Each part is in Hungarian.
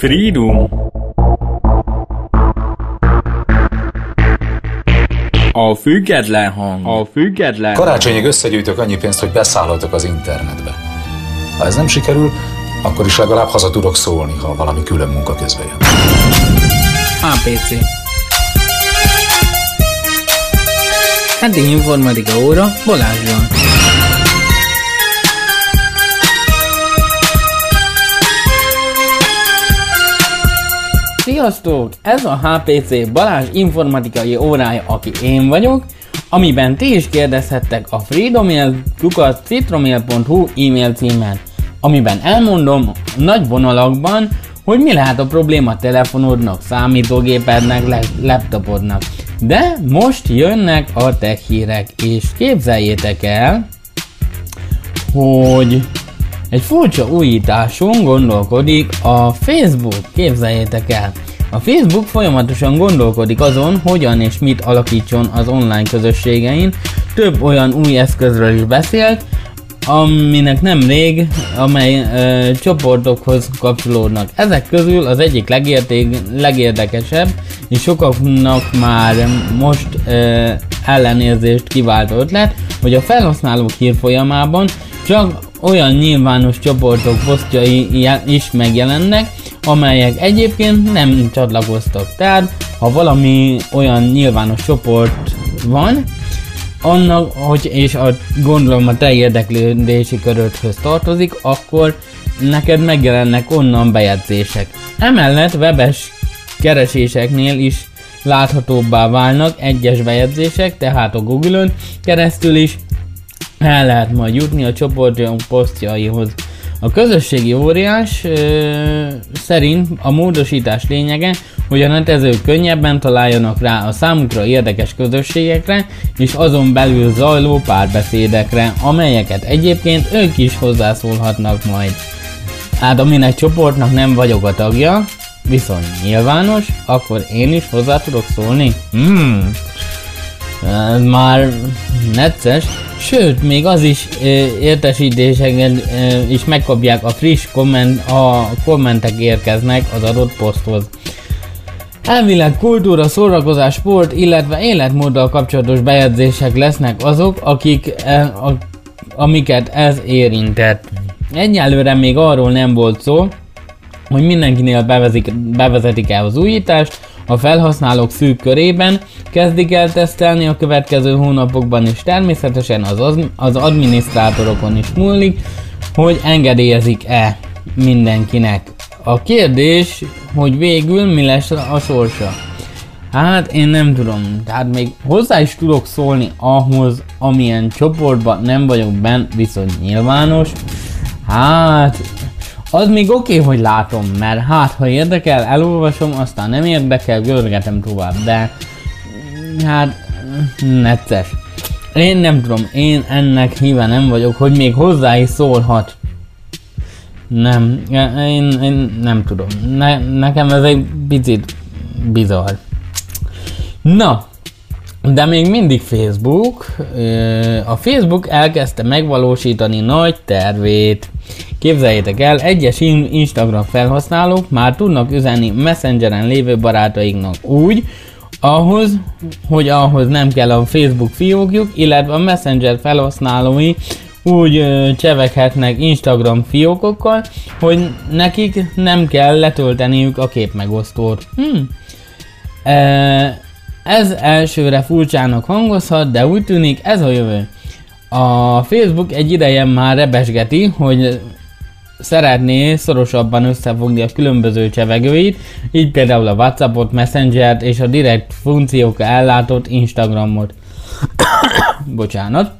Freedom. A független hang. A független Karácsonyig összegyűjtök annyi pénzt, hogy beszállhatok az internetbe. Ha ez nem sikerül, akkor is legalább haza tudok szólni, ha valami külön munka közben jön. APC Heti informatika óra Balázsral. Sziasztok! Ez a HPC Balázs informatikai órája, aki én vagyok, amiben ti is kérdezhettek a freedomail.citromail.hu e-mail címen, amiben elmondom nagy vonalakban, hogy mi lehet a probléma telefonodnak, számítógépednek, laptopodnak. De most jönnek a tech hírek, és képzeljétek el, hogy egy furcsa újításon gondolkodik a Facebook, képzeljétek el. A Facebook folyamatosan gondolkodik azon, hogyan és mit alakítson az online közösségein. Több olyan új eszközről is beszélt, aminek nem rég, amely ö, csoportokhoz kapcsolódnak. Ezek közül az egyik legérték, legérdekesebb, és sokaknak már most ö, ellenérzést kivált ötlet, hogy a felhasználók hírfolyamában csak olyan nyilvános csoportok posztjai is megjelennek, amelyek egyébként nem csatlakoztak. Tehát, ha valami olyan nyilvános csoport van, annak, hogy és a gondolom a te érdeklődési körödhöz tartozik, akkor neked megjelennek onnan bejegyzések. Emellett webes kereséseknél is láthatóbbá válnak egyes bejegyzések, tehát a Google-ön keresztül is el lehet majd jutni a csoportjunk posztjaihoz. A közösségi óriás ö, szerint a módosítás lényege, hogy a netezők könnyebben találjanak rá a számukra érdekes közösségekre és azon belül zajló párbeszédekre, amelyeket egyébként ők is hozzászólhatnak majd. Hát aminek csoportnak nem vagyok a tagja, viszont nyilvános, akkor én is hozzá tudok szólni. Hmm, már necces, Sőt, még az is értesítéseken is megkapják a friss komment, a kommentek érkeznek az adott poszthoz. Elvileg kultúra, szórakozás, sport, illetve életmóddal kapcsolatos bejegyzések lesznek azok, akik, e, a, amiket ez érintett. Egyelőre még arról nem volt szó, hogy mindenkinél bevezik, bevezetik el az újítást, a felhasználók szűk körében kezdik el tesztelni a következő hónapokban, és természetesen az, az, az adminisztrátorokon is múlik, hogy engedélyezik-e mindenkinek. A kérdés, hogy végül mi lesz a sorsa. Hát én nem tudom, tehát még hozzá is tudok szólni ahhoz, amilyen csoportban nem vagyok benne, viszont nyilvános. Hát az még oké, okay, hogy látom, mert hát ha érdekel, elolvasom, aztán nem érdekel, görgetem tovább, de hát necces. Én nem tudom, én ennek híve nem vagyok, hogy még hozzá is szólhat. Nem, én, én nem tudom. Ne, nekem ez egy picit bizarr. Na, de még mindig Facebook. A Facebook elkezdte megvalósítani nagy tervét. Képzeljétek el, egyes Instagram felhasználók már tudnak üzenni Messengeren lévő barátaiknak úgy, ahhoz, hogy ahhoz nem kell a Facebook fiókjuk, illetve a Messenger felhasználói úgy cseveghetnek Instagram fiókokkal, hogy nekik nem kell letölteniük a képmegosztót. Hm. E, ez elsőre furcsának hangozhat, de úgy tűnik ez a jövő. A Facebook egy ideje már rebesgeti, hogy szeretné szorosabban összefogni a különböző csevegőit, így például a Whatsappot, Messengert és a direkt funkciók ellátott Instagramot. Bocsánat.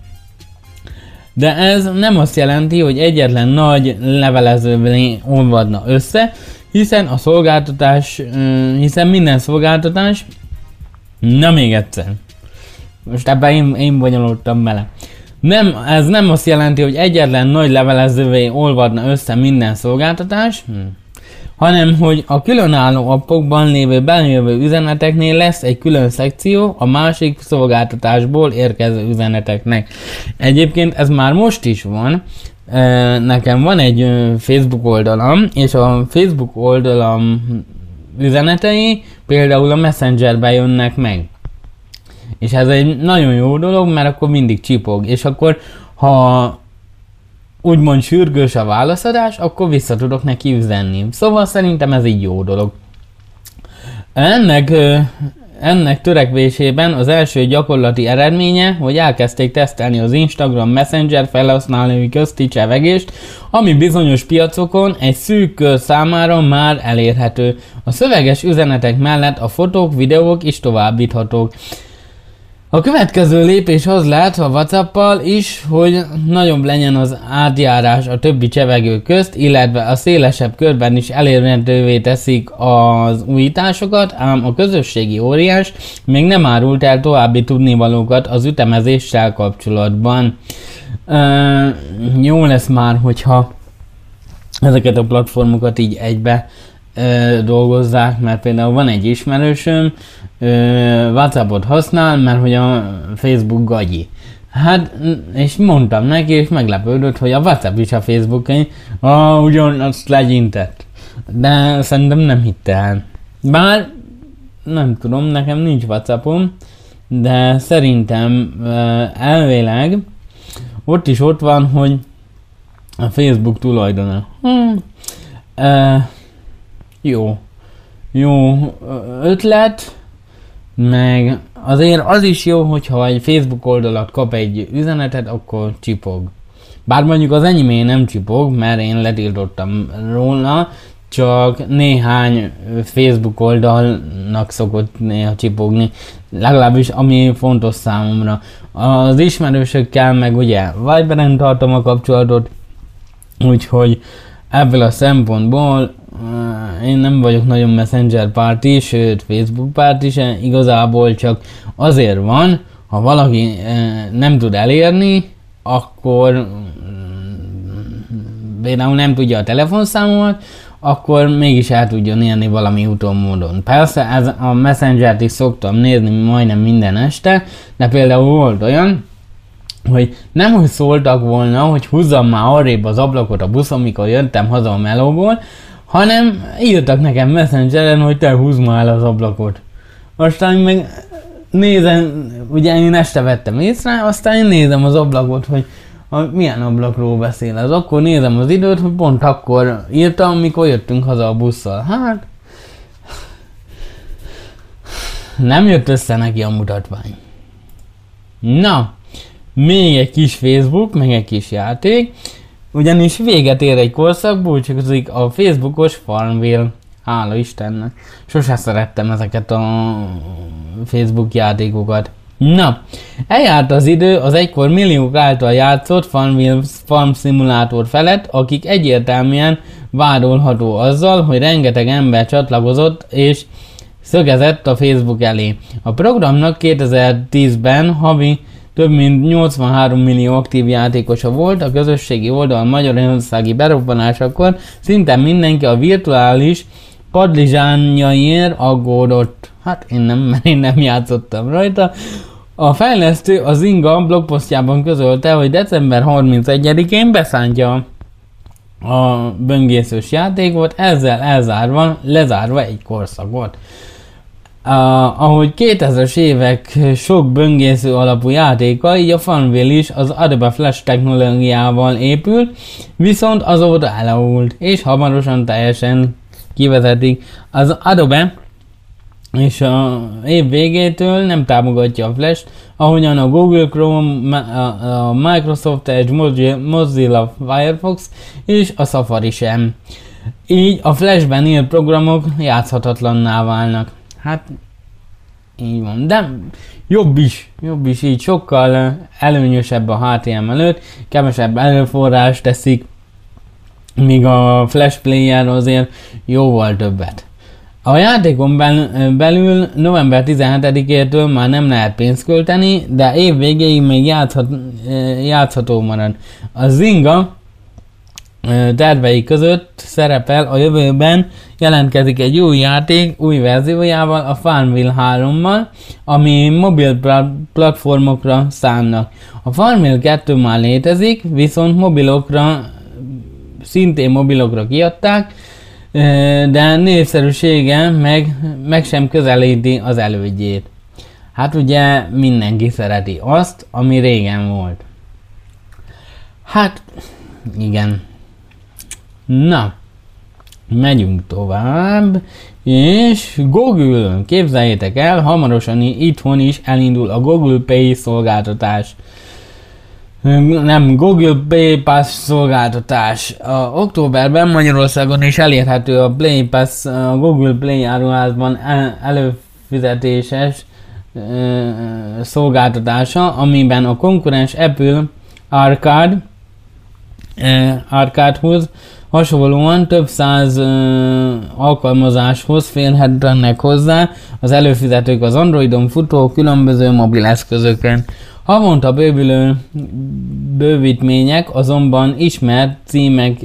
De ez nem azt jelenti, hogy egyetlen nagy levelezővé olvadna össze, hiszen a szolgáltatás, hiszen minden szolgáltatás Na még egyszer. Most ebben én, én bonyolultam bele. Nem, ez nem azt jelenti, hogy egyetlen nagy levelezővé olvadna össze minden szolgáltatás, hm. hanem hogy a különálló appokban lévő beljövő üzeneteknél lesz egy külön szekció a másik szolgáltatásból érkező üzeneteknek. Egyébként ez már most is van, nekem van egy Facebook oldalam, és a Facebook oldalam üzenetei például a Messengerbe jönnek meg. És ez egy nagyon jó dolog, mert akkor mindig csipog. És akkor, ha úgymond sürgős a válaszadás, akkor vissza tudok neki üzenni. Szóval szerintem ez így jó dolog. Ennek ennek törekvésében az első gyakorlati eredménye, hogy elkezdték tesztelni az Instagram Messenger felhasználói közti csevegést, ami bizonyos piacokon egy szűk kör számára már elérhető. A szöveges üzenetek mellett a fotók, videók is továbbíthatók. A következő lépés az lehet a Whatsappal is, hogy nagyobb legyen az átjárás a többi csevegő közt, illetve a szélesebb körben is elérhetővé teszik az újításokat, ám a közösségi óriás még nem árult el további tudnivalókat az ütemezéssel kapcsolatban. Uh, jó lesz már, hogyha ezeket a platformokat így egybe ö, dolgozzák, mert például van egy ismerősöm, ö, Whatsappot használ, mert hogy a Facebook gagyi. Hát, és mondtam neki, és meglepődött, hogy a WhatsApp is a Facebookon, ah, ugyanazt legyintett. De szerintem nem hitte el. Bár, nem tudom, nekem nincs Whatsappom, de szerintem elvileg ott is ott van, hogy a Facebook tulajdona. Hmm. Uh, jó, jó ötlet, meg azért az is jó, hogyha egy Facebook oldalat kap egy üzenetet, akkor csipog. Bár mondjuk az enyémé nem csipog, mert én letiltottam róla, csak néhány Facebook oldalnak szokott néha csipogni, legalábbis ami fontos számomra. Az ismerősökkel meg ugye Viberen tartom a kapcsolatot, úgyhogy ebből a szempontból én nem vagyok nagyon Messenger párti, sőt Facebook párti se, igazából csak azért van, ha valaki nem tud elérni, akkor mm, például nem tudja a telefonszámomat, akkor mégis el tudjon élni valami úton módon. Persze ez a Messenger-t is szoktam nézni majdnem minden este, de például volt olyan, hogy nem hogy szóltak volna, hogy húzzam már arrébb az ablakot a buszon, mikor jöttem haza a melóból, hanem írtak nekem messengeren, hogy te húzd már az ablakot. Aztán meg nézem, ugye én este vettem észre, aztán én nézem az ablakot, hogy a, milyen ablakról beszél az. Akkor nézem az időt, hogy pont akkor írtam, mikor jöttünk haza a busszal. Hát, nem jött össze neki a mutatvány. Na, még egy kis Facebook, meg egy kis játék. Ugyanis véget ér egy korszak, búcsúzik a Facebookos Farmville. Hála Istennek. Sose szerettem ezeket a Facebook játékokat. Na, eljárt az idő az egykor milliók által játszott Farmville Farm Simulator felett, akik egyértelműen vádolható azzal, hogy rengeteg ember csatlakozott és szögezett a Facebook elé. A programnak 2010-ben havi több mint 83 millió aktív játékosa volt, a közösségi oldal magyarországi berobbanásakor szinte mindenki a virtuális padlizsányaiért aggódott. Hát én nem, mert én nem játszottam rajta. A fejlesztő az Inga blogposztjában közölte, hogy december 31-én beszántja a böngészős játékot, ezzel elzárva, lezárva egy korszakot. Uh, ahogy 2000-es évek sok böngésző alapú játéka, így a Funville is az Adobe Flash technológiával épül, viszont azóta elavult, és hamarosan teljesen kivezetik. Az Adobe és a év végétől nem támogatja a Flash, ahogyan a Google Chrome, a Microsoft Edge, Mozilla Firefox és a Safari sem. Így a Flashben írt programok játszhatatlanná válnak. Hát, így van. De jobb is, jobb is így, sokkal előnyösebb a HTML előtt, kevesebb előforrás teszik, míg a Flash Player azért jóval többet. A játékon belül november 17-től már nem lehet pénzt költeni, de év végéig még játszhat, játszható marad. A Zinga tervei között szerepel a jövőben jelentkezik egy új játék új verziójával, a Farmville 3-mal, ami mobil platformokra szánnak. A Farmville 2 már létezik, viszont mobilokra, szintén mobilokra kiadták, de népszerűsége meg, meg sem közelíti az elődjét. Hát ugye mindenki szereti azt, ami régen volt. Hát, igen. Na, megyünk tovább, és Google, képzeljétek el, hamarosan itthon is elindul a Google Pay szolgáltatás. Nem, Google Play Pass szolgáltatás. A októberben Magyarországon is elérhető a Play Pass a Google Play áruházban előfizetéses szolgáltatása, amiben a konkurens Apple Arcade Arcade-hoz hasonlóan több száz alkalmazáshoz férhetnek hozzá az előfizetők az Androidon futó különböző mobileszközöken. Havonta bővülő bővítmények azonban ismert címek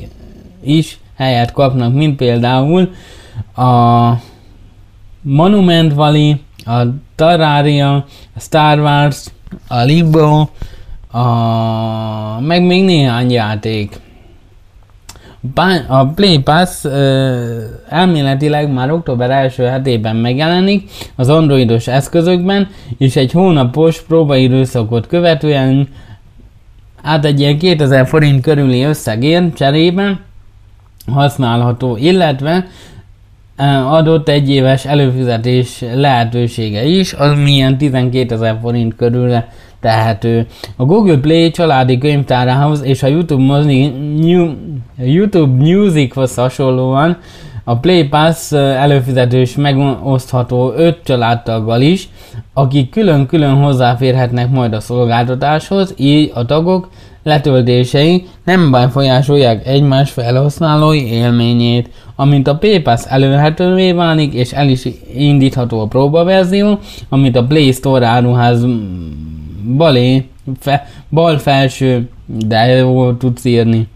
is helyet kapnak, mint például a Monument Valley, a Terraria, a Star Wars, a Limbo, a... meg még néhány játék. A Play Pass uh, elméletileg már október első hetében megjelenik az androidos eszközökben, és egy hónapos próbaidőszakot követően át egy ilyen 2000 forint körüli összegért cserében használható, illetve adott egy éves előfizetés lehetősége is, az milyen 12 ezer forint körülre tehető. A Google Play családi könyvtárához és a YouTube, Mozi, New, YouTube Musichoz hasonlóan a Play Pass előfizetős megosztható 5 családtaggal is, akik külön-külön hozzáférhetnek majd a szolgáltatáshoz, így a tagok letöltései nem befolyásolják egymás felhasználói élményét. Amint a PayPass előhetővé válik, és el is indítható a próbaverzió, amit a Play Store áruház balé, fe, bal felső, de jól tudsz írni.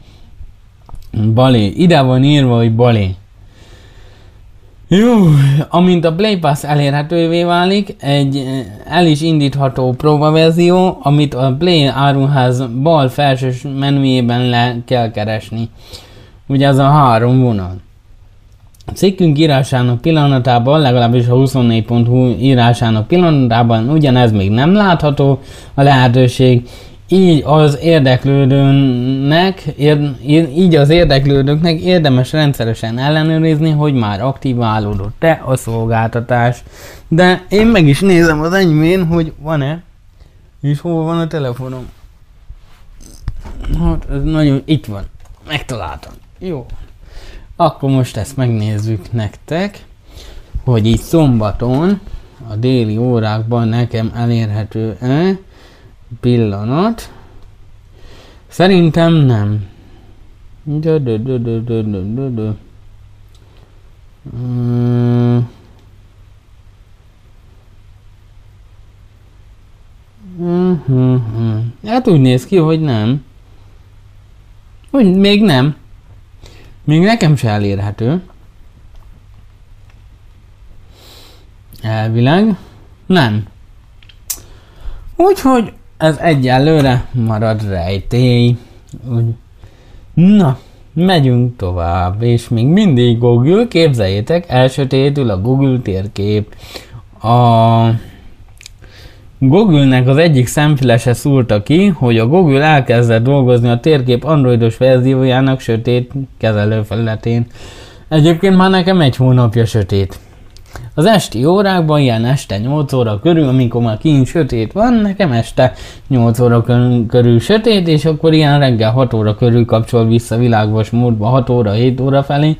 Balé. Ide van írva, hogy balé. Jó, amint a Play Pass elérhetővé válik, egy eh, el is indítható próbaverzió, amit a Play áruház bal felső menüjében le kell keresni. Ugye az a három vonal. A cikkünk írásának pillanatában, legalábbis a 24.hu írásának pillanatában ugyanez még nem látható a lehetőség, így az érdeklődőnek, ér, így az érdeklődőknek érdemes rendszeresen ellenőrizni, hogy már aktiválódott-e a szolgáltatás. De én meg is nézem az enyémén, hogy van-e, és hol van a telefonom. Hát ez nagyon, itt van, megtaláltam. Jó. Akkor most ezt megnézzük nektek, hogy így szombaton a déli órákban nekem elérhető-e pillanat. Szerintem nem. Dö, dö, dö, dö, dö, dö, dö, dö. Mm. Mm-hmm. Hát úgy néz ki, hogy nem. Úgy még nem. Még nekem se elérhető. Elvileg. Nem. Úgyhogy ez egyelőre marad rejtély. Úgy. Na, megyünk tovább, és még mindig Google, képzeljétek, elsötétül a Google térkép. A Google-nek az egyik szemfülese szúrta ki, hogy a Google elkezdett dolgozni a térkép androidos verziójának sötét kezelőfelületén. Egyébként már nekem egy hónapja sötét. Az esti órákban, ilyen este 8 óra körül, amikor már kint sötét van, nekem este 8 óra körül sötét, és akkor ilyen reggel 6 óra körül kapcsol vissza világos módba 6 óra, 7 óra felé,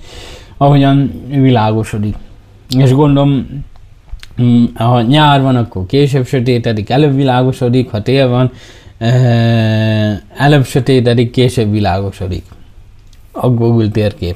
ahogyan világosodik. És gondolom, ha nyár van, akkor később sötétedik, előbb világosodik, ha tél van, eh, előbb sötétedik, később világosodik. A Google térkép.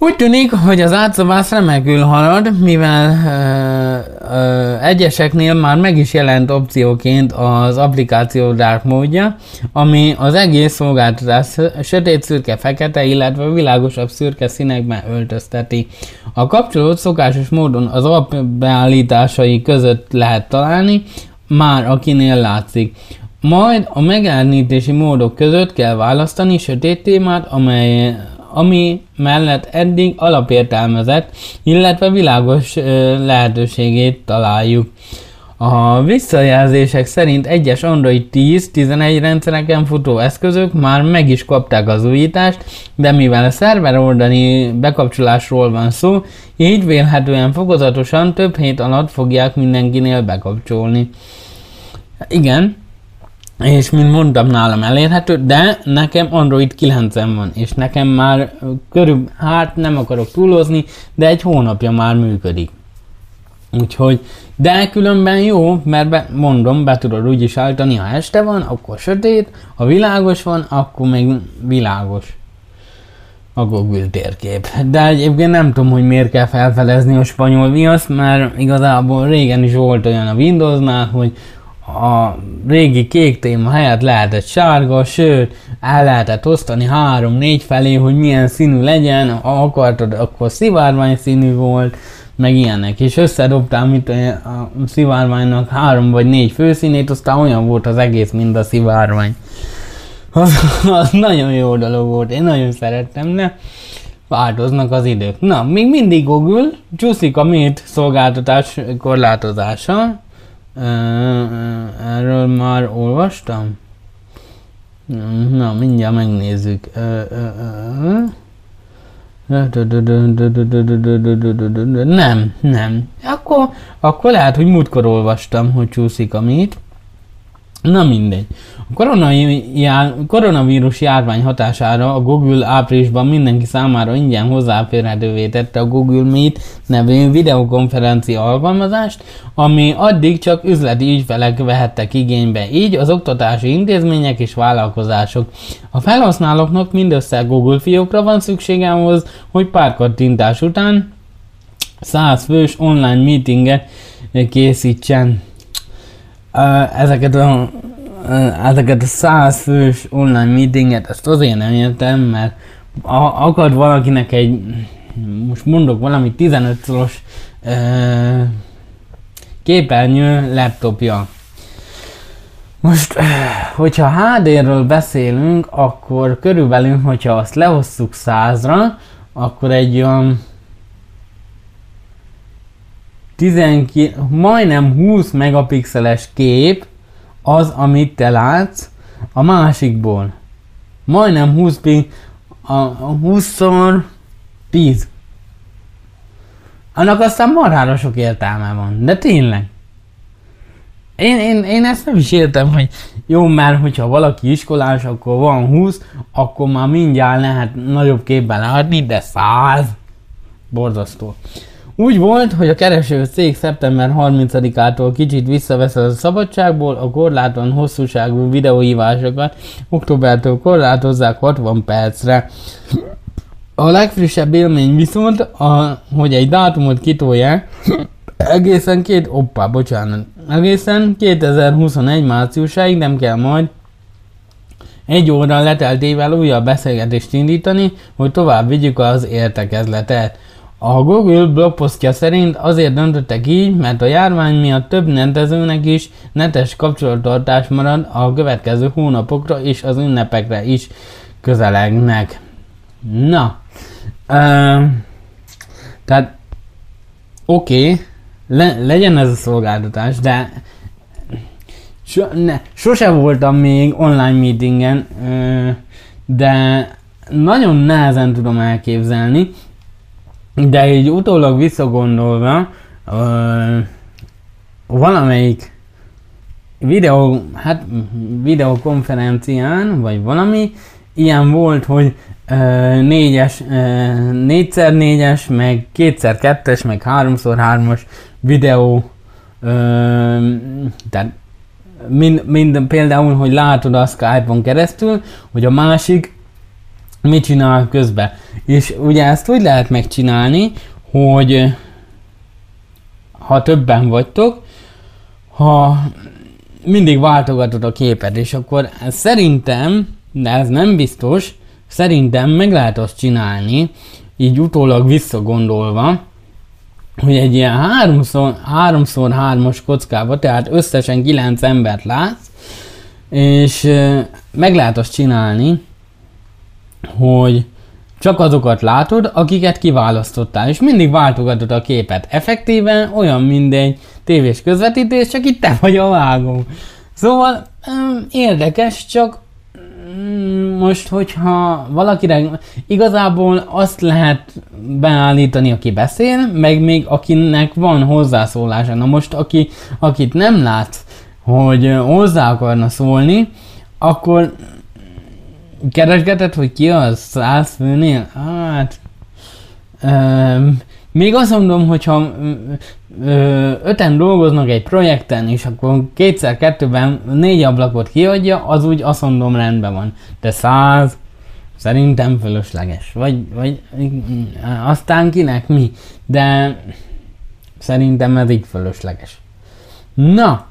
Úgy tűnik, hogy az átszabász remekül halad, mivel ö, ö, egyeseknél már meg is jelent opcióként az applikáció dark módja, ami az egész szolgáltatás sötét szürke fekete, illetve világosabb szürke színekben öltözteti. A kapcsolót szokásos módon az app beállításai között lehet találni, már akinél látszik. Majd a megjelenítési módok között kell választani sötét témát, amely ami mellett eddig alapértelmezett, illetve világos lehetőségét találjuk. A visszajelzések szerint egyes Android 10-11 rendszereken futó eszközök már meg is kapták az újítást, de mivel a szerver oldani bekapcsolásról van szó, így vélhetően fokozatosan több hét alatt fogják mindenkinél bekapcsolni. Igen, és mint mondtam, nálam elérhető, de nekem Android 9 van, és nekem már körül, hát nem akarok túlozni, de egy hónapja már működik. Úgyhogy, de különben jó, mert be, mondom, be tudod úgy is állítani, ha este van, akkor sötét, ha világos van, akkor még világos a Google térkép. De egyébként nem tudom, hogy miért kell felfelezni a spanyol viaszt, mert igazából régen is volt olyan a Windowsnál, hogy a régi kék téma helyett lehetett sárga, sőt, el lehetett osztani három-négy felé, hogy milyen színű legyen, ha akartad, akkor szivárvány színű volt, meg ilyenek, és összedobtál mint a szivárványnak három vagy négy főszínét, aztán olyan volt az egész, mint a szivárvány. Az, az nagyon jó dolog volt, én nagyon szerettem, de változnak az idők. Na, még mindig Google, csúszik a Meet szolgáltatás korlátozása, Erről már olvastam? Na, mindjárt megnézzük. Nem, nem. Akkor, akkor lehet, hogy múltkor olvastam, hogy csúszik a mit. Na mindegy. Koronavírus járvány hatására a Google áprilisban mindenki számára ingyen hozzáférhetővé tette a Google Meet nevű videokonferencia alkalmazást, ami addig csak üzleti ügyfelek vehettek igénybe, így az oktatási intézmények és vállalkozások. A felhasználóknak mindössze Google fiókra van szüksége ahhoz, hogy pár kattintás után 100 fős online meetinget készítsen ezeket a, ezeket a száz fős online meetinget, ezt azért nem értem, mert akad valakinek egy, most mondok valami 15 szoros képernyő laptopja. Most, hogyha HD-ről beszélünk, akkor körülbelül, hogyha azt lehosszuk százra, akkor egy olyan 19, majdnem 20 megapixeles kép az, amit te látsz a másikból. Majdnem 20 pi, a, a 20 10. Annak aztán marhára sok értelme van, de tényleg. Én, én, én ezt nem is értem, hogy jó, mert hogyha valaki iskolás, akkor van 20, akkor már mindjárt lehet nagyobb képben látni, de 100. Borzasztó. Úgy volt, hogy a kereső cég szeptember 30-ától kicsit visszavesz a szabadságból, a korlátlan hosszúságú videóhívásokat októbertől korlátozzák 60 percre. A legfrissebb élmény viszont, a, hogy egy dátumot kitolják, egészen két, oppá, bocsánat, egészen 2021 márciusáig nem kell majd egy óra leteltével újabb beszélgetést indítani, hogy tovább vigyük az értekezletet. A Google blogposztja szerint azért döntöttek így, mert a járvány miatt több netezőnek is netes kapcsolattartás marad a következő hónapokra és az ünnepekre is közelegnek. Na, uh, tehát oké, okay, le, legyen ez a szolgáltatás, de so, ne, sose voltam még online meetingen, uh, de nagyon nehezen tudom elképzelni, de így utólag visszagondolva, ö, valamelyik videó, hát videokonferencián, vagy valami, ilyen volt, hogy ö, négyes, négyszer négyes, meg kétszer kettes, meg háromszor hármas videó, ö, tehát mind, mind, például, hogy látod a Skype-on keresztül, hogy a másik mit csinál közben. És ugye ezt úgy lehet megcsinálni, hogy ha többen vagytok, ha mindig váltogatod a képet, és akkor szerintem, de ez nem biztos, szerintem meg lehet azt csinálni, így utólag visszagondolva, hogy egy ilyen 3x3-as kockába, tehát összesen 9 embert látsz, és meg lehet azt csinálni, hogy csak azokat látod, akiket kiválasztottál, és mindig váltogatod a képet. Effektíven olyan mindegy tévés közvetítés, csak itt te vagy a vágó. Szóval érdekes, csak mm, most, hogyha valakire igazából azt lehet beállítani, aki beszél, meg még akinek van hozzászólása. Na most, aki, akit nem látsz, hogy hozzá akarna szólni, akkor keresgetett, hogy ki az száz főnél? Hát... Um, még azt mondom, hogyha ö, öten dolgoznak egy projekten, és akkor kétszer kettőben négy ablakot kiadja, az úgy azt mondom rendben van. De száz szerintem fölösleges. Vagy, vagy aztán kinek mi. De szerintem ez így fölösleges. Na,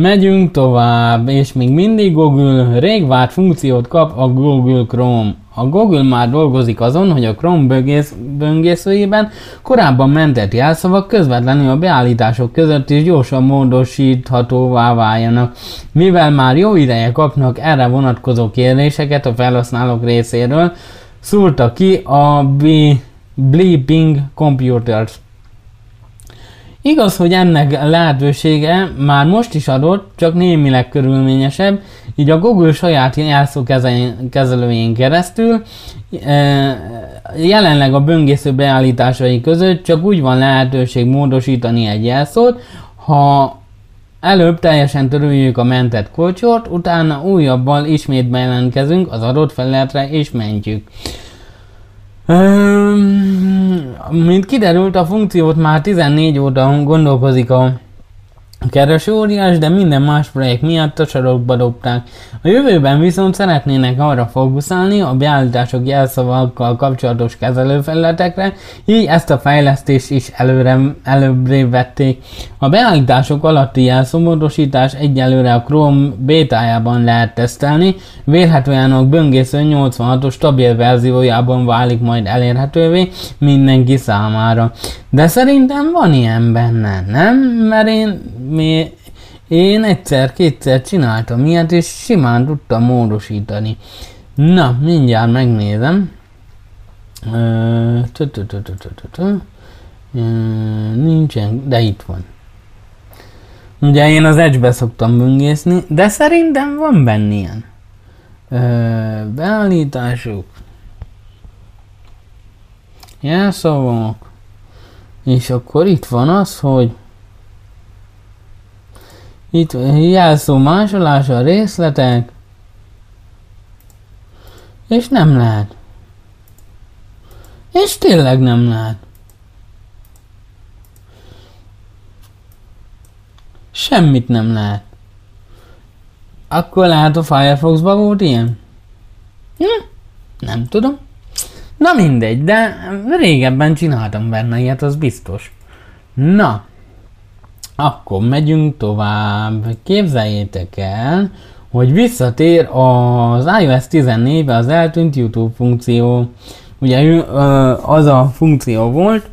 Megyünk tovább, és még mindig Google rég várt funkciót kap a Google Chrome. A Google már dolgozik azon, hogy a Chrome böngész, böngészőjében korábban mentett jelszavak közvetlenül a beállítások között is gyorsan módosíthatóvá váljanak, mivel már jó ideje kapnak erre vonatkozó kérdéseket a felhasználók részéről, szúrta ki a Bleeping Computers Igaz, hogy ennek lehetősége már most is adott, csak némileg körülményesebb, így a Google saját jelszókezelőjén keresztül e, jelenleg a böngésző beállításai között csak úgy van lehetőség módosítani egy jelszót, ha előbb teljesen törüljük a mentett kulcsot, utána újabbal ismét bejelentkezünk az adott felületre és mentjük. Mint kiderült, a funkciót már 14 óta gondolkozik a kereső óriás, de minden más projekt miatt a sarokba dobták. A jövőben viszont szeretnének arra fókuszálni a beállítások jelszavakkal kapcsolatos kezelőfelületekre, így ezt a fejlesztést is előre, előbbre vették. A beállítások alatti jelszomódosítás egyelőre a Chrome bétájában lehet tesztelni, vélhetően a böngésző 86-os stabil verziójában válik majd elérhetővé mindenki számára. De szerintem van ilyen benne, nem? Mert én mi, én egyszer-kétszer csináltam ilyet, és simán tudtam módosítani. Na, mindjárt megnézem. Nincsen, de itt van. Ugye én az edge szoktam böngészni, de szerintem van benne ilyen. Beállítások. Jelszavak. És akkor itt van az, hogy itt jelszó másolása, részletek, és nem lehet. És tényleg nem lehet. Semmit nem lehet. Akkor lehet a Firefox-ban volt ilyen? Hm? Nem tudom. Na mindegy, de régebben csináltam benne ilyet, az biztos. Na, akkor megyünk tovább. Képzeljétek el, hogy visszatér az iOS 14-be az eltűnt YouTube funkció. Ugye az a funkció volt,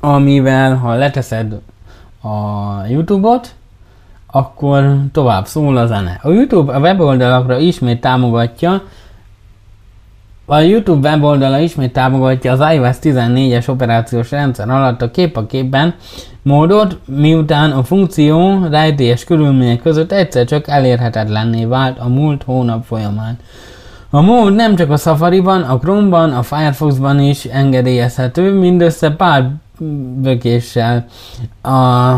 amivel ha leteszed a YouTube-ot, akkor tovább szól a zene. A YouTube a weboldalakra ismét támogatja a YouTube weboldala ismét támogatja az iOS 14-es operációs rendszer alatt a kép a képben módot, miután a funkció rejtélyes körülmények között egyszer csak elérhetetlenné vált a múlt hónap folyamán. A mód nem csak a Safari-ban, a Chrome-ban, a Firefox-ban is engedélyezhető, mindössze pár bökéssel. A,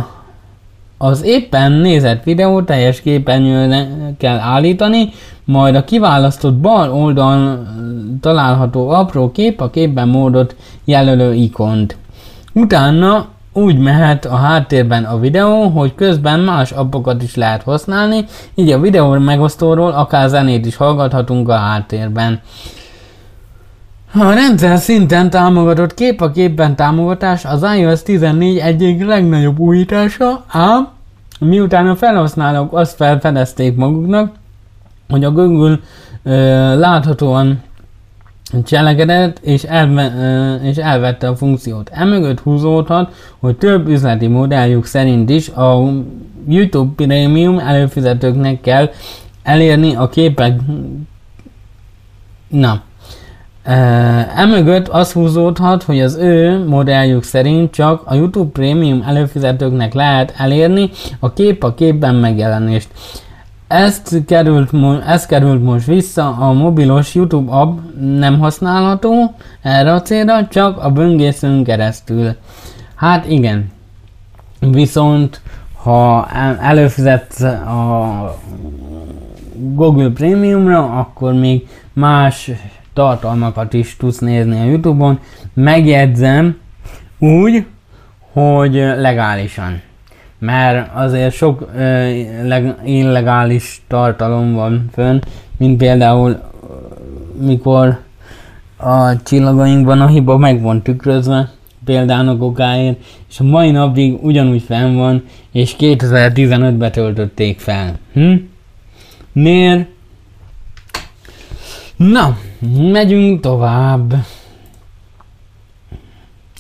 az éppen nézett videó teljes képernyőre kell állítani, majd a kiválasztott bal oldalon található apró kép a képben módot jelölő ikont. Utána úgy mehet a háttérben a videó, hogy közben más appokat is lehet használni, így a videó megosztóról akár zenét is hallgathatunk a háttérben. A rendszer szinten támogatott kép a képben támogatás az iOS 14 egyik legnagyobb újítása, ám miután a felhasználók azt felfedezték maguknak, hogy a Google ö, láthatóan cselekedett és, elve, ö, és elvette a funkciót. Emögött húzódhat, hogy több üzleti modelljük szerint is a YouTube Premium előfizetőknek kell elérni a képek... Na, Emögött az húzódhat, hogy az ő modelljük szerint csak a YouTube Premium előfizetőknek lehet elérni a kép a képben megjelenést. Ezt került, ez került most vissza, a mobilos YouTube app nem használható erre a célra, csak a böngészőn keresztül. Hát igen, viszont ha előfizetsz a Google Premiumra, akkor még más tartalmakat is tudsz nézni a Youtube-on. Megjegyzem úgy, hogy legálisan. Mert azért sok ö, leg, illegális tartalom van fönn, mint például mikor a csillagainkban a hiba meg van tükrözve, például a kokáért, és a mai napig ugyanúgy fenn van, és 2015-ben töltötték fel. Hm? Miért? Na, megyünk tovább.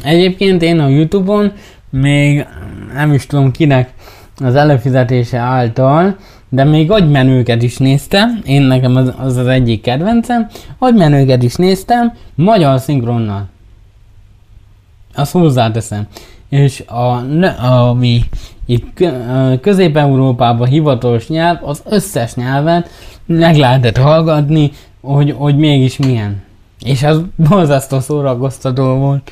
Egyébként én a Youtube-on még nem is tudom kinek az előfizetése által, de még agymenőket is néztem, én nekem az az, az egyik kedvencem, agymenőket is néztem, magyar szinkronnal. Azt hozzáteszem. És a, ami itt Közép-Európában hivatalos nyelv, az összes nyelvet meg lehetett hallgatni, hogy, hogy mégis milyen. És az borzasztó szórakoztató volt.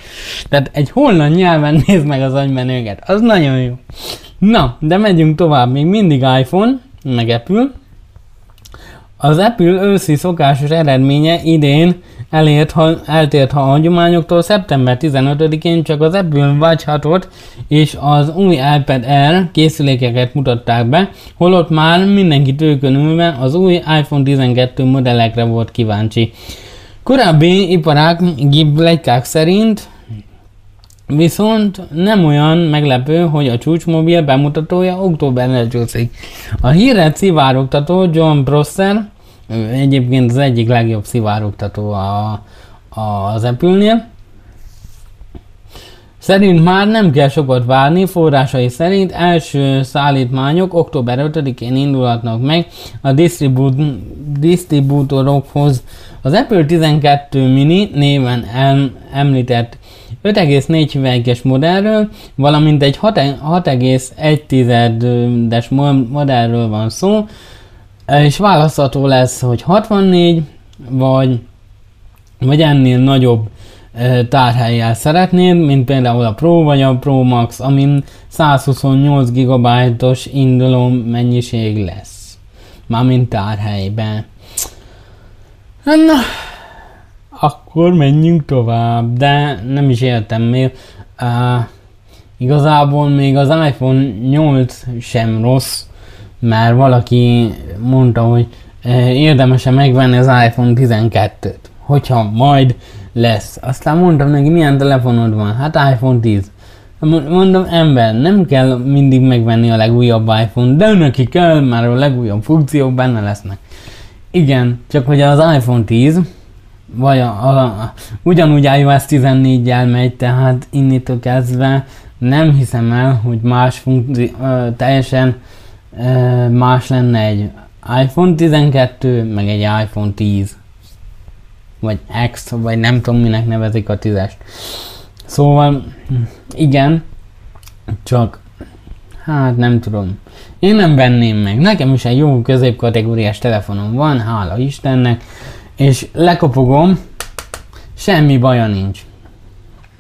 Tehát egy holland nyelven nézd meg az agymenőget. Az nagyon jó. Na, de megyünk tovább. Még mindig iPhone, meg Apple. Az Apple őszi szokásos eredménye idén elért, ha, eltért ha a hagyományoktól szeptember 15-én csak az Apple Watch 6 és az új iPad Air készülékeket mutatták be, holott már mindenki tőkön az új iPhone 12 modellekre volt kíváncsi. Korábbi iparák legykák szerint Viszont nem olyan meglepő, hogy a csúcsmobil bemutatója októberre csúszik. A híret szivárogtató John Prosser egyébként az egyik legjobb szivárogtató a, a, az Apple-nél. Szerint már nem kell sokat várni, forrásai szerint első szállítmányok október 5-én indulhatnak meg a disztribú- disztribútorokhoz. Az Apple 12 mini néven em- említett 5,4 hüvelykes modellről, valamint egy 6,1-es modellről van szó, és választható lesz, hogy 64 vagy, vagy ennél nagyobb tárhelyjel szeretnéd, mint például a Pro vagy a Pro Max, amin 128 GB-os induló mennyiség lesz. Mármint tárhelyben. Na, akkor menjünk tovább, de nem is értem még. Uh, igazából még az iPhone 8 sem rossz, mert valaki mondta, hogy érdemes-e megvenni az iPhone 12-t, hogyha majd lesz. Aztán mondtam neki, milyen telefonod van? Hát iPhone 10. Mondom, ember, nem kell mindig megvenni a legújabb iPhone, de neki kell, már a legújabb funkciók benne lesznek. Igen, csak hogy az iPhone 10, vagy a, a, a, ugyanúgy iOS 14-jel megy, tehát innitől kezdve nem hiszem el, hogy más funkció, ö, teljesen ö, más lenne egy iPhone 12, meg egy iPhone 10 vagy X, vagy nem tudom minek nevezik a tízest. Szóval, igen, csak hát nem tudom. Én nem venném meg. Nekem is egy jó középkategóriás telefonom van, hála Istennek, és lekopogom, semmi baja nincs.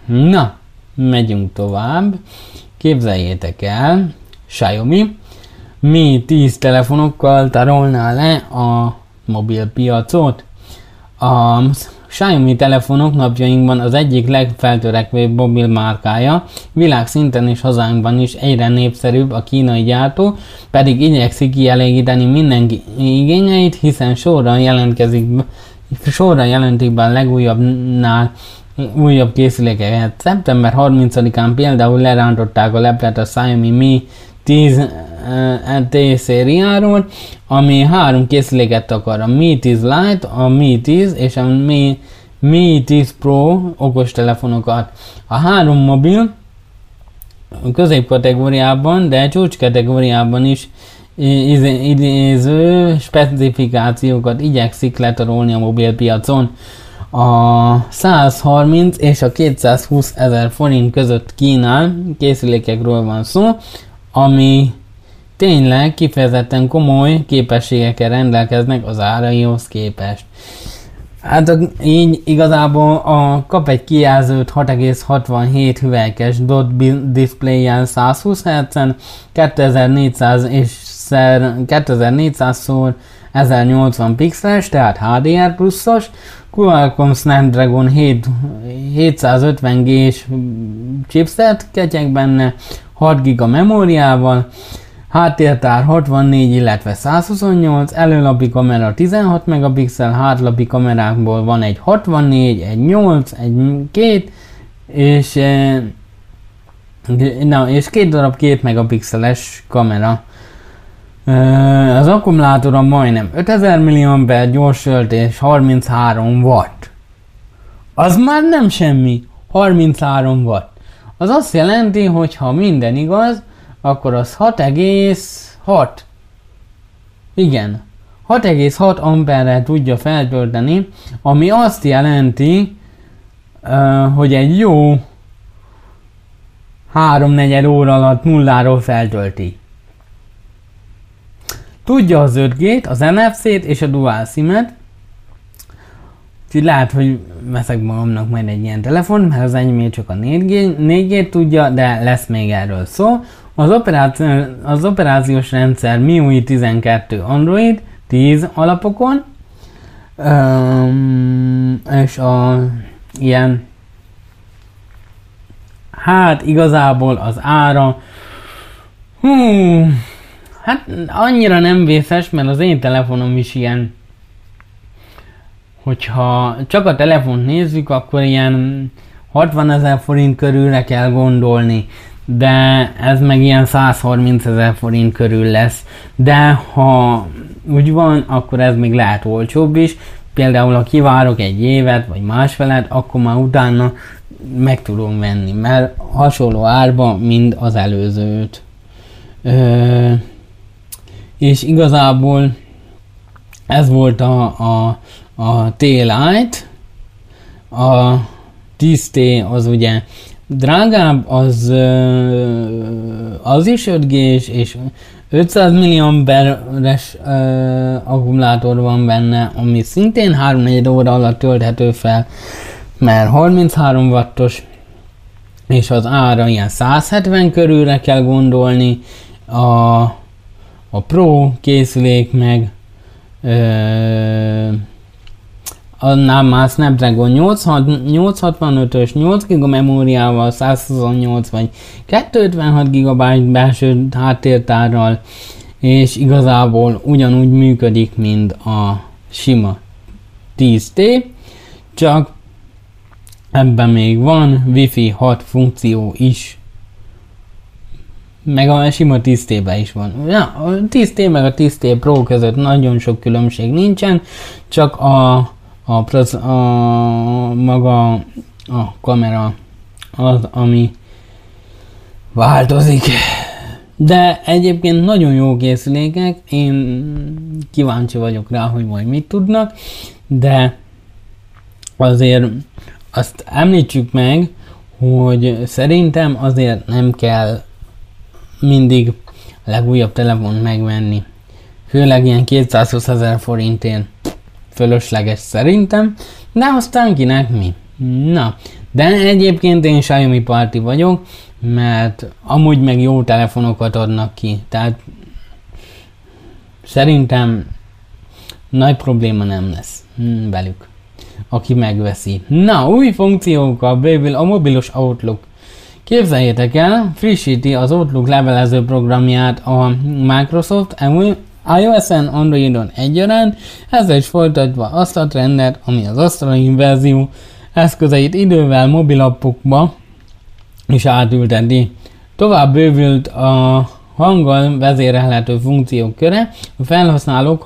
Na, megyünk tovább. Képzeljétek el, Xiaomi Mi 10 telefonokkal tarolná le a mobilpiacot. A Xiaomi telefonok napjainkban az egyik legfeltörekvőbb mobil márkája, világszinten és hazánkban is egyre népszerűbb a kínai gyártó, pedig igyekszik kielégíteni mindenki igényeit, hiszen sorra jelentkezik sorra jelentik be a legújabbnál újabb készülékeket. Szeptember 30-án például lerántották a leplet a Xiaomi Mi 10 T szériáról, ami három készüléket akar, a Mi 10 Lite, a Mi 10 és a Mi, Mi 10 Pro okostelefonokat. A három mobil középkategóriában, de csúcs kategóriában is idéző specifikációkat igyekszik letarolni a mobilpiacon. A 130 és a 220 ezer forint között kínál készülékekről van szó, ami tényleg kifejezetten komoly képességekkel rendelkeznek az áraihoz képest. Hát így igazából a, kap egy kijelzőt 6,67 hüvelykes dot display-jel 120 Hz-en, 2400 és 2400 x 1080 pixeles, tehát HDR pluszos, Qualcomm Snapdragon 7, 750G-s chipset ketyeg benne, 6 GB memóriával, Háttértár 64, illetve 128, előlapi kamera 16 megapixel, hátlapi kamerákból van egy 64, egy 8, egy 2, és, eh, na, és két darab 2 megapixeles kamera. Eh, az akkumulátora majdnem 5000 mAh, gyors töltés 33 watt. Az már nem semmi, 33 watt. Az azt jelenti, hogy ha minden igaz, akkor az 6,6. Igen, 6,6 amperre tudja feltölteni, ami azt jelenti, hogy egy jó 3-4 óra alatt nulláról feltölti. Tudja az 5G-t, az NFC-t és a Dual SIM-et, Úgyhogy lehet, hogy veszek magamnak majd egy ilyen telefon, mert az enyém csak a 4G, 4G tudja, de lesz még erről szó. Az, operáció, az operációs rendszer MIUI 12 Android 10 alapokon, um, és a ilyen hát igazából az ára hú, hát annyira nem vészes, mert az én telefonom is ilyen hogyha csak a telefont nézzük, akkor ilyen 60 ezer forint körülre kell gondolni de ez meg ilyen 130 ezer forint körül lesz. De ha úgy van, akkor ez még lehet olcsóbb is. Például, ha kivárok egy évet, vagy másfelet, akkor már utána meg tudom venni, mert hasonló árba, mind az előzőt. Ö, és igazából ez volt a, a, a T-Lite, a 10T az ugye drágább, az, az is 5 g és 500 milliamperes akkumulátor van benne, ami szintén 3-4 óra alatt tölthető fel, mert 33 wattos, és az ára ilyen 170 körülre kell gondolni, a, a Pro készülék meg ö, annál már Snapdragon 865-ös 8 GB memóriával, 128 vagy 256 GB belső háttértárral, és igazából ugyanúgy működik, mint a sima 10T, csak ebben még van Wi-Fi 6 funkció is. Meg a sima 10T-ben is van. Ja, a 10T meg a 10T Pro között nagyon sok különbség nincsen, csak a a, proz, a maga a kamera az, ami változik. De egyébként nagyon jó készülékek, én kíváncsi vagyok rá, hogy majd mit tudnak, de azért azt említsük meg, hogy szerintem azért nem kell mindig a legújabb telefont megvenni. Főleg ilyen 220 ezer forintért fölösleges szerintem, de aztán kinek mi. Na, de egyébként én Xiaomi parti vagyok, mert amúgy meg jó telefonokat adnak ki, tehát szerintem nagy probléma nem lesz hm, velük, aki megveszi. Na, új funkciókkal bővül a mobilos Outlook. Képzeljétek el, frissíti az Outlook levelező programját a Microsoft iOS-en, Androidon egyaránt, ezzel is folytatva azt a trendet, ami az asztalai verzió eszközeit idővel mobilappokba is átülteti. Tovább bővült a hanggal vezérelhető funkciók köre, a felhasználók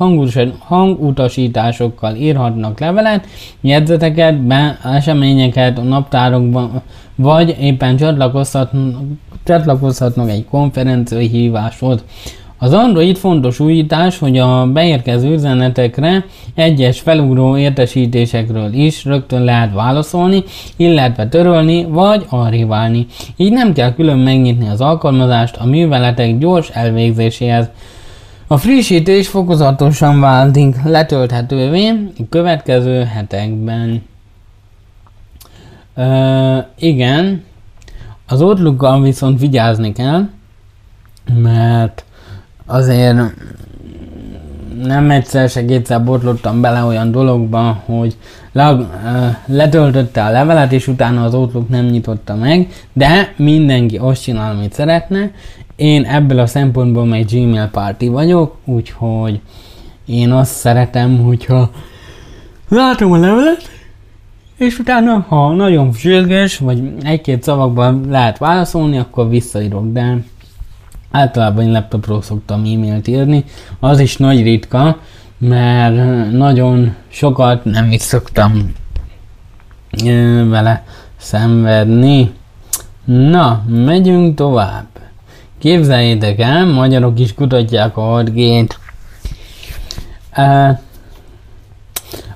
hangutasításokkal írhatnak levelet, jegyzeteket, be, eseményeket a naptárokban, vagy éppen csatlakozhatnak, csatlakozhatnak egy konferenciai híváshoz. Az Android fontos újítás, hogy a beérkező üzenetekre egyes felugró értesítésekről is rögtön lehet válaszolni, illetve törölni vagy archiválni. Így nem kell külön megnyitni az alkalmazást a műveletek gyors elvégzéséhez. A frissítés fokozatosan váltik letölthetővé a következő hetekben. Ö, igen, az outlook viszont vigyázni kell, mert azért nem egyszer se kétszer botlottam bele olyan dologba, hogy le, letöltötte a levelet, és utána az Outlook nem nyitotta meg, de mindenki azt csinál, amit szeretne. Én ebből a szempontból meg Gmail party vagyok, úgyhogy én azt szeretem, hogyha látom a levelet, és utána, ha nagyon sürgős, vagy egy-két szavakban lehet válaszolni, akkor visszaírok, de Általában én laptopról szoktam e-mailt írni, az is nagy ritka, mert nagyon sokat nem is szoktam vele szenvedni. Na, megyünk tovább. Képzeljétek el, magyarok is kutatják a 6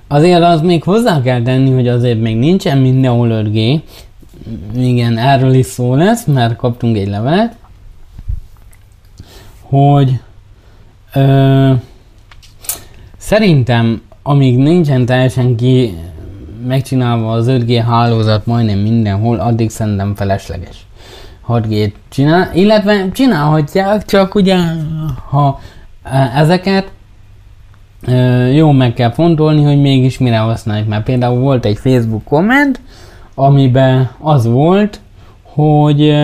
azért az még hozzá kell tenni, hogy azért még nincsen mindenhol 5G. Igen, erről is szó lesz, mert kaptunk egy levelet hogy ö, szerintem amíg nincsen teljesen ki megcsinálva az 5G hálózat majdnem mindenhol, addig szerintem felesleges 6G-t csinál, illetve csinálhatják, csak ugye ha ezeket jó meg kell fontolni, hogy mégis mire használjuk, mert például volt egy Facebook komment, amiben az volt, hogy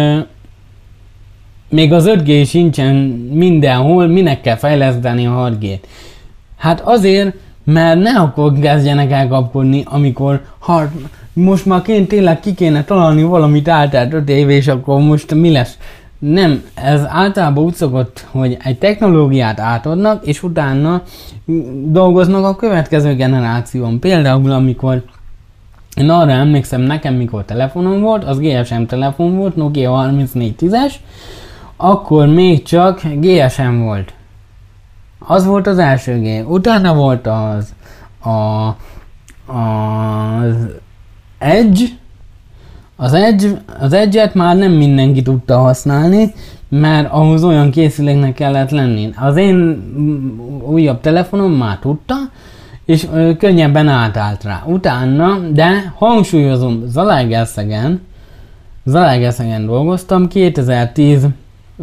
még az 5G sincsen mindenhol, minek kell fejleszteni a 6 g Hát azért, mert ne akkor kezdjenek elkapkodni, amikor ha most már ként tényleg ki kéne találni valamit eltelt 5 év, és akkor most mi lesz? Nem, ez általában úgy szokott, hogy egy technológiát átadnak, és utána dolgoznak a következő generáción. Például, amikor én arra emlékszem, nekem mikor telefonom volt, az GSM telefon volt, Nokia 3410-es, akkor még csak GSM volt. Az volt az első G. Utána volt az a, az Edge. Az Edge, az Edge-et már nem mindenki tudta használni, mert ahhoz olyan készüléknek kellett lenni. Az én újabb telefonom már tudta, és ö, könnyebben átállt rá. Utána, de hangsúlyozom, Zalaegerszegen, Zalaegerszegen dolgoztam, 2010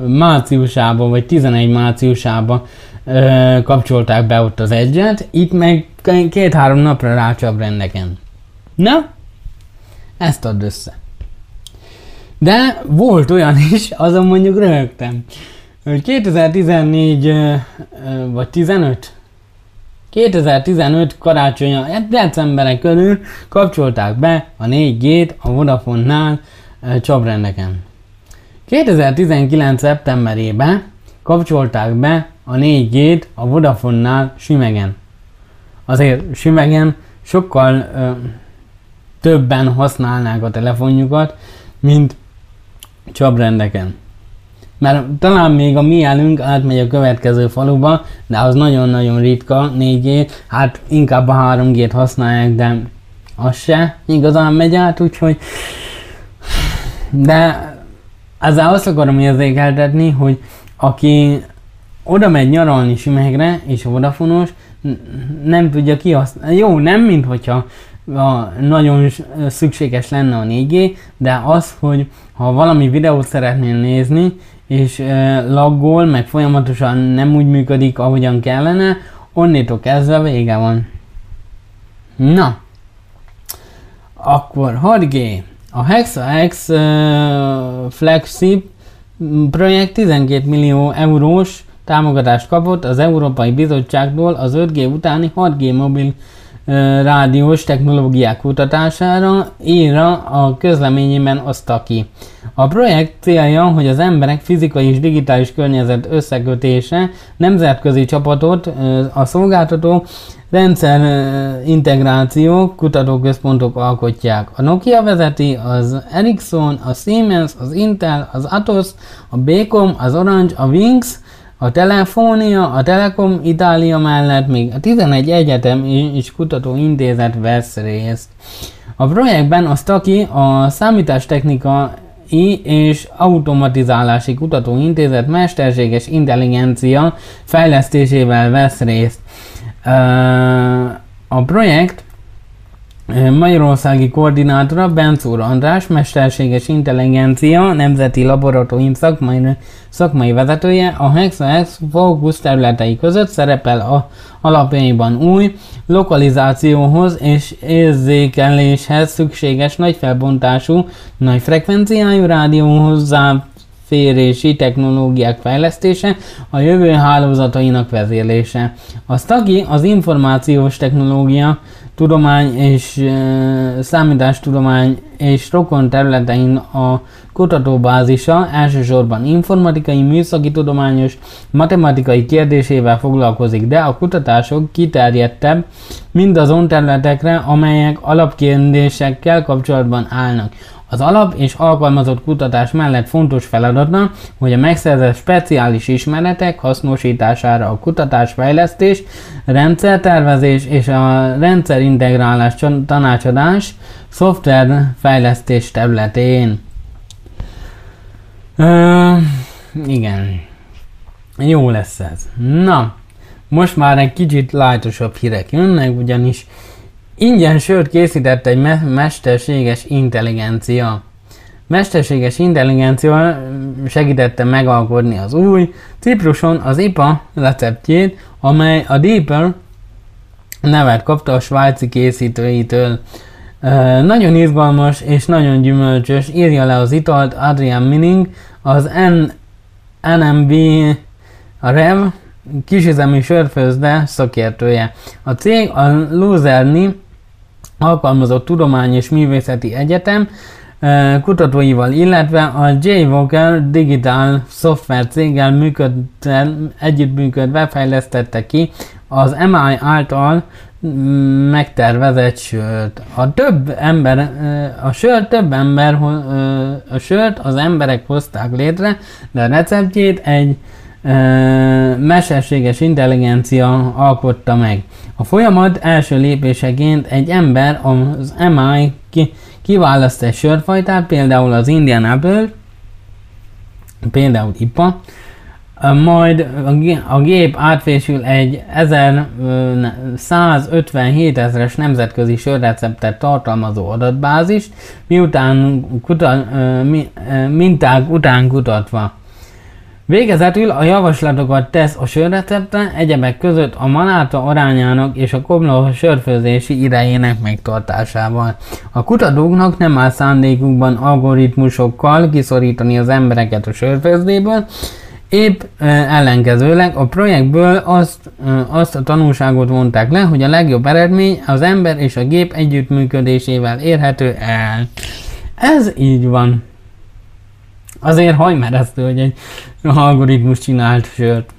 márciusában, vagy 11 márciusában ö, kapcsolták be ott az egyet, itt meg két-három napra rácsap rendeken. Na, ezt add össze. De volt olyan is, azon mondjuk röhögtem, hogy 2014 vagy 15 2015 karácsonya, decemberek körül kapcsolták be a 4G-t a Vodafone-nál csaprendeken. 2019. szeptemberében kapcsolták be a 4G-t a Vodafone-nál Simegen. Azért Simegen sokkal ö, többen használnák a telefonjukat, mint csabrendeken. Mert talán még a mi elünk átmegy a következő faluba, de az nagyon-nagyon ritka 4G, hát inkább a 3G-t használják, de az se igazán megy át, úgyhogy de ezzel azt akarom érzékeltetni, hogy aki oda megy nyaralni Simegre, és a Vodafonos, nem tudja kihasználni. Jó, nem mint hogyha a, nagyon szükséges lenne a 4G, de az, hogy ha valami videót szeretnél nézni, és e, laggol, meg folyamatosan nem úgy működik, ahogyan kellene, onnétól kezdve vége van. Na, akkor 6G. A HexaX uh, flagship projekt 12 millió eurós támogatást kapott az Európai Bizottságtól az 5G utáni 6G mobil rádiós technológiák kutatására, írja a közleményében azt aki. A projekt célja, hogy az emberek fizikai és digitális környezet összekötése nemzetközi csapatot a szolgáltató rendszer integráció kutatóközpontok alkotják. A Nokia vezeti, az Ericsson, a Siemens, az Intel, az Atos, a Becom, az Orange, a Wings, a Telefónia, a Telekom Itália mellett még a 11 egyetem és kutatóintézet vesz részt. A projektben a Staki a számítástechnika és Automatizálási Kutatóintézet mesterséges intelligencia fejlesztésével vesz részt. A projekt Magyarországi koordinátora Bencúr András, mesterséges intelligencia, nemzeti laboratórium szakmai, szakmai vezetője, a HexaX fókusz területei között szerepel a alapjaiban új, lokalizációhoz és érzékeléshez szükséges nagy felbontású, nagy frekvenciájú rádióhoz férési technológiák fejlesztése, a jövő hálózatainak vezérlése. A STAGI az információs technológia tudomány és e, számítástudomány és rokon területein a kutatóbázisa elsősorban informatikai, műszaki tudományos, matematikai kérdésével foglalkozik, de a kutatások kiterjedtebb mindazon területekre, amelyek alapkérdésekkel kapcsolatban állnak. Az alap és alkalmazott kutatás mellett fontos feladata, hogy a megszerzett speciális ismeretek hasznosítására a kutatásfejlesztés, rendszertervezés és a rendszerintegrálás tanácsadás szoftverfejlesztés területén. Ö, igen. Jó lesz ez. Na, most már egy kicsit lájtosabb hírek jönnek, ugyanis Ingyen sört készített egy me- mesterséges intelligencia. Mesterséges intelligencia segítette megalkotni az új Cipruson az IPA receptjét, amely a Deeper nevet kapta a svájci készítőitől. E, nagyon izgalmas és nagyon gyümölcsös, írja le az italt Adrian Minning, az N- NMB Rev kisüzemi sörfőzde szakértője. A cég a Luzerni alkalmazott tudomány és művészeti egyetem kutatóival, illetve a J. Walker Digital szoftver céggel együttműködve fejlesztette ki az MI által mm, megtervezett sört. A több ember, a sört több ember, a sört az emberek hozták létre, de a receptjét egy mesterséges intelligencia alkotta meg. A folyamat első lépéseként egy ember az MI ki, kiválaszt egy sörfajtát, például az Indian Apple, például IPA, majd a gép átfésül egy 1157 ezeres nemzetközi sörreceptet tartalmazó adatbázist, miután kuta, minták után kutatva. Végezetül a javaslatokat tesz a sörrecepte, egyebek között a manáta arányának és a komló sörfőzési idejének megtartásával. A kutatóknak nem áll szándékukban algoritmusokkal kiszorítani az embereket a sörfőzdéből, Épp ellenkezőleg a projektből azt, azt a tanulságot vonták le, hogy a legjobb eredmény az ember és a gép együttműködésével érhető el. Ez így van. Azért hajmeresztő, hogy egy algoritmus csinált sört,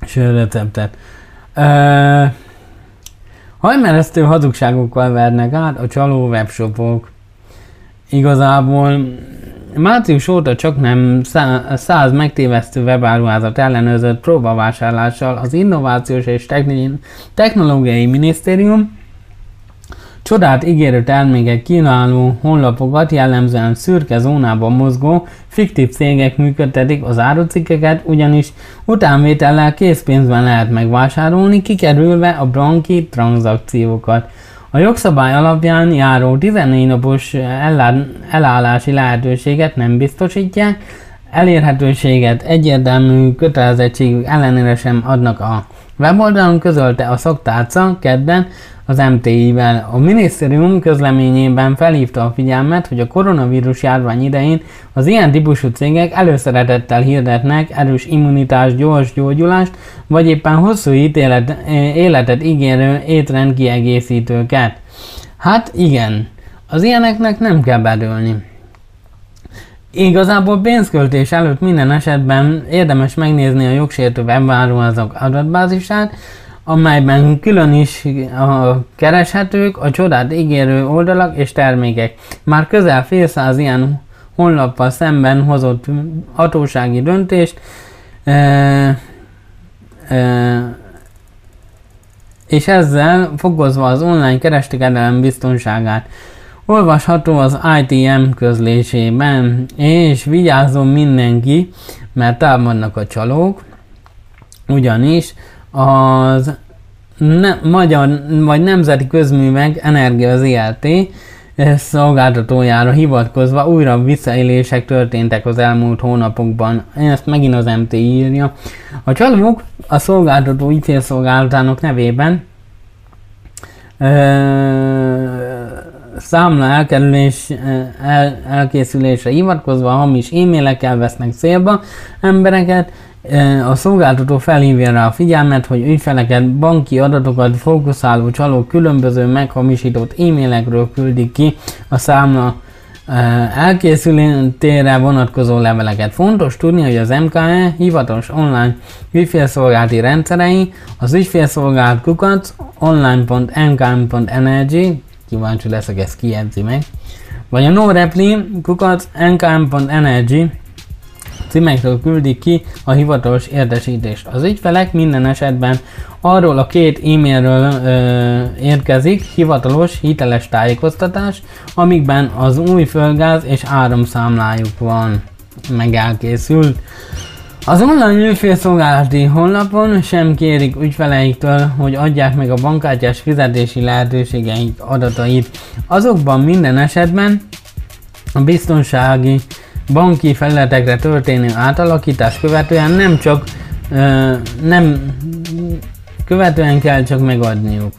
sörreceptet. Uh, hajmeresztő hazugságokkal vernek át a csaló webshopok. Igazából március óta csak nem száz megtévesztő webáruházat ellenőrzött próbavásárlással az Innovációs és Technológiai Minisztérium Csodát ígérő termékek kínáló honlapokat jellemzően szürke zónában mozgó fiktív cégek működtetik az árucikkeket, ugyanis utánvétellel készpénzben lehet megvásárolni, kikerülve a banki tranzakciókat. A jogszabály alapján járó 14 napos elállási lehetőséget nem biztosítják, elérhetőséget egyértelmű kötelezettségük ellenére sem adnak a weboldalon közölte a szoktárca kedden az MTI-vel. A minisztérium közleményében felhívta a figyelmet, hogy a koronavírus járvány idején az ilyen típusú cégek előszeretettel hirdetnek erős immunitás, gyors gyógyulást, vagy éppen hosszú ítélet, életet ígérő étrendkiegészítőket. Hát igen, az ilyeneknek nem kell bedőlni. Igazából pénzköltés előtt minden esetben érdemes megnézni a jogsértő webáruházak adatbázisát, amelyben külön is a kereshetők, a csodát ígérő oldalak és termékek. Már közel fél száz ilyen honlappal szemben hozott hatósági döntést, e, e, és ezzel fokozva az online kereskedelem biztonságát. Olvasható az ITM közlésében, és vigyázzon mindenki, mert támadnak a csalók, ugyanis az ne, magyar vagy nemzeti közművek Energia ZRT szolgáltatójára hivatkozva újra visszaélések történtek az elmúlt hónapokban. Ezt megint az MT írja. A csalók a szolgáltató ügyfélszolgálatának nevében számla elkerülés el, elkészülésre hivatkozva hamis e-mailekkel vesznek célba embereket, a szolgáltató felhívja rá a figyelmet, hogy ügyfeleket, banki adatokat fókuszáló csalók különböző meghamisított e-mailekről küldik ki a számla elkészültére vonatkozó leveleket. Fontos tudni, hogy az MKE hivatalos online ügyfélszolgálati rendszerei az ügyfélszolgált kukat online.nkm.energy kíváncsi leszek, ezt kijegyzi meg, vagy a NoRepli kukat nkm.energy címekről küldik ki a hivatalos értesítést. Az ügyfelek minden esetben arról a két e-mailről ö, érkezik hivatalos, hiteles tájékoztatás, amikben az új földgáz és áramszámlájuk van meg elkészült. Az online ügyfélszolgálati honlapon sem kérik ügyfeleiktől, hogy adják meg a bankkártyás fizetési lehetőségeik adatait. Azokban minden esetben a biztonsági banki felületekre történő átalakítás követően nem csak ö, nem követően kell csak megadniuk.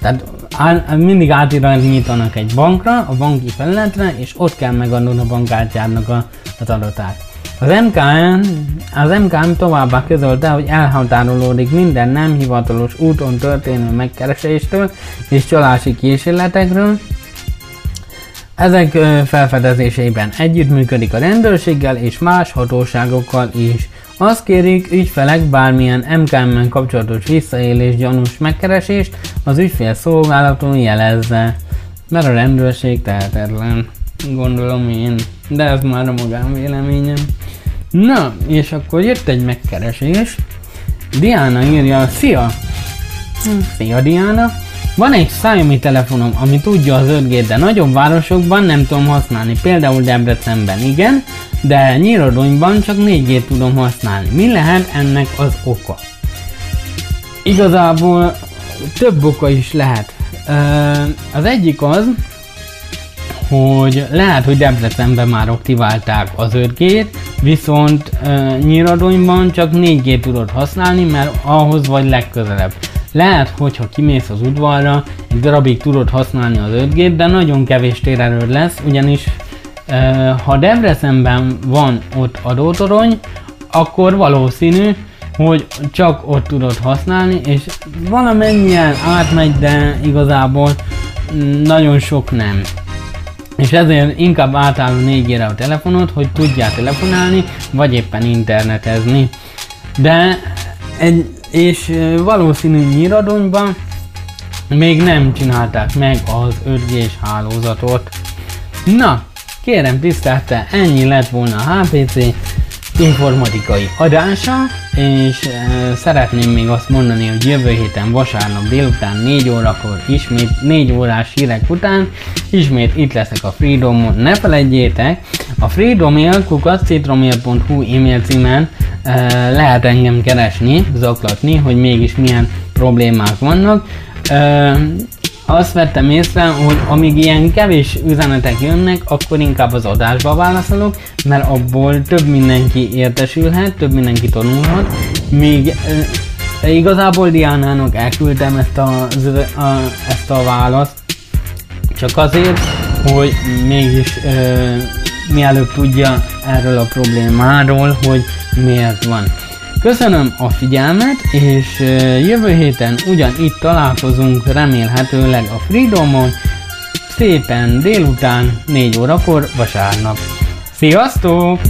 Tehát á, mindig átirányítanak egy bankra, a banki felületre, és ott kell megadnod a bankkártyádnak a, az adatát. Az MKM, az MKM továbbá közölte, hogy elhatárolódik minden nem hivatalos úton történő megkereséstől és csalási kísérletekről, ezek felfedezésében együttműködik a rendőrséggel és más hatóságokkal is. Azt kérik ügyfelek bármilyen MKM-men kapcsolatos visszaélés gyanús megkeresést az ügyfél szolgálaton jelezze. Mert a rendőrség tehetetlen. Gondolom én. De ez már a magánvéleményem. Na, és akkor jött egy megkeresés. Diana írja, szia! Szia Diana! Van egy Xiaomi telefonom, ami tudja az 5G, de nagyobb városokban nem tudom használni, például Debrecenben igen, de Nyírodonyban csak 4G tudom használni. Mi lehet ennek az oka? Igazából több oka is lehet. Az egyik az, hogy lehet, hogy Debrecenben már aktiválták az 5G-t, viszont uh, Nyíradonyban csak 4G tudod használni, mert ahhoz vagy legközelebb. Lehet, hogyha kimész az udvarra, egy darabig tudod használni az 5G-t, de nagyon kevés térerőd lesz, ugyanis ha Debrecenben van ott adótorony, akkor valószínű, hogy csak ott tudod használni, és valamennyien átmegy, de igazából nagyon sok nem és ezért inkább átálló 4 a telefonot, hogy tudjál telefonálni, vagy éppen internetezni. De egy, és valószínű nyíradonyban még nem csinálták meg az 5G-s hálózatot. Na, kérem tisztelte, ennyi lett volna a HPC informatikai adása, és e, szeretném még azt mondani, hogy jövő héten vasárnap délután 4 órakor ismét 4 órás hírek után ismét itt leszek a Freedomon. Ne felejtjétek, a freedomail.citromail.hu e-mail címen e, lehet engem keresni, zaklatni, hogy mégis milyen problémák vannak. E, azt vettem észre, hogy amíg ilyen kevés üzenetek jönnek, akkor inkább az adásba válaszolok, mert abból több mindenki értesülhet, több mindenki tanulhat, még igazából Diánának elküldtem ezt a, a, ezt a választ, csak azért, hogy mégis ö, mielőbb tudja erről a problémáról, hogy miért van. Köszönöm a figyelmet, és jövő héten ugyanitt találkozunk remélhetőleg a Freedomon, szépen délután 4 órakor vasárnap. Sziasztok!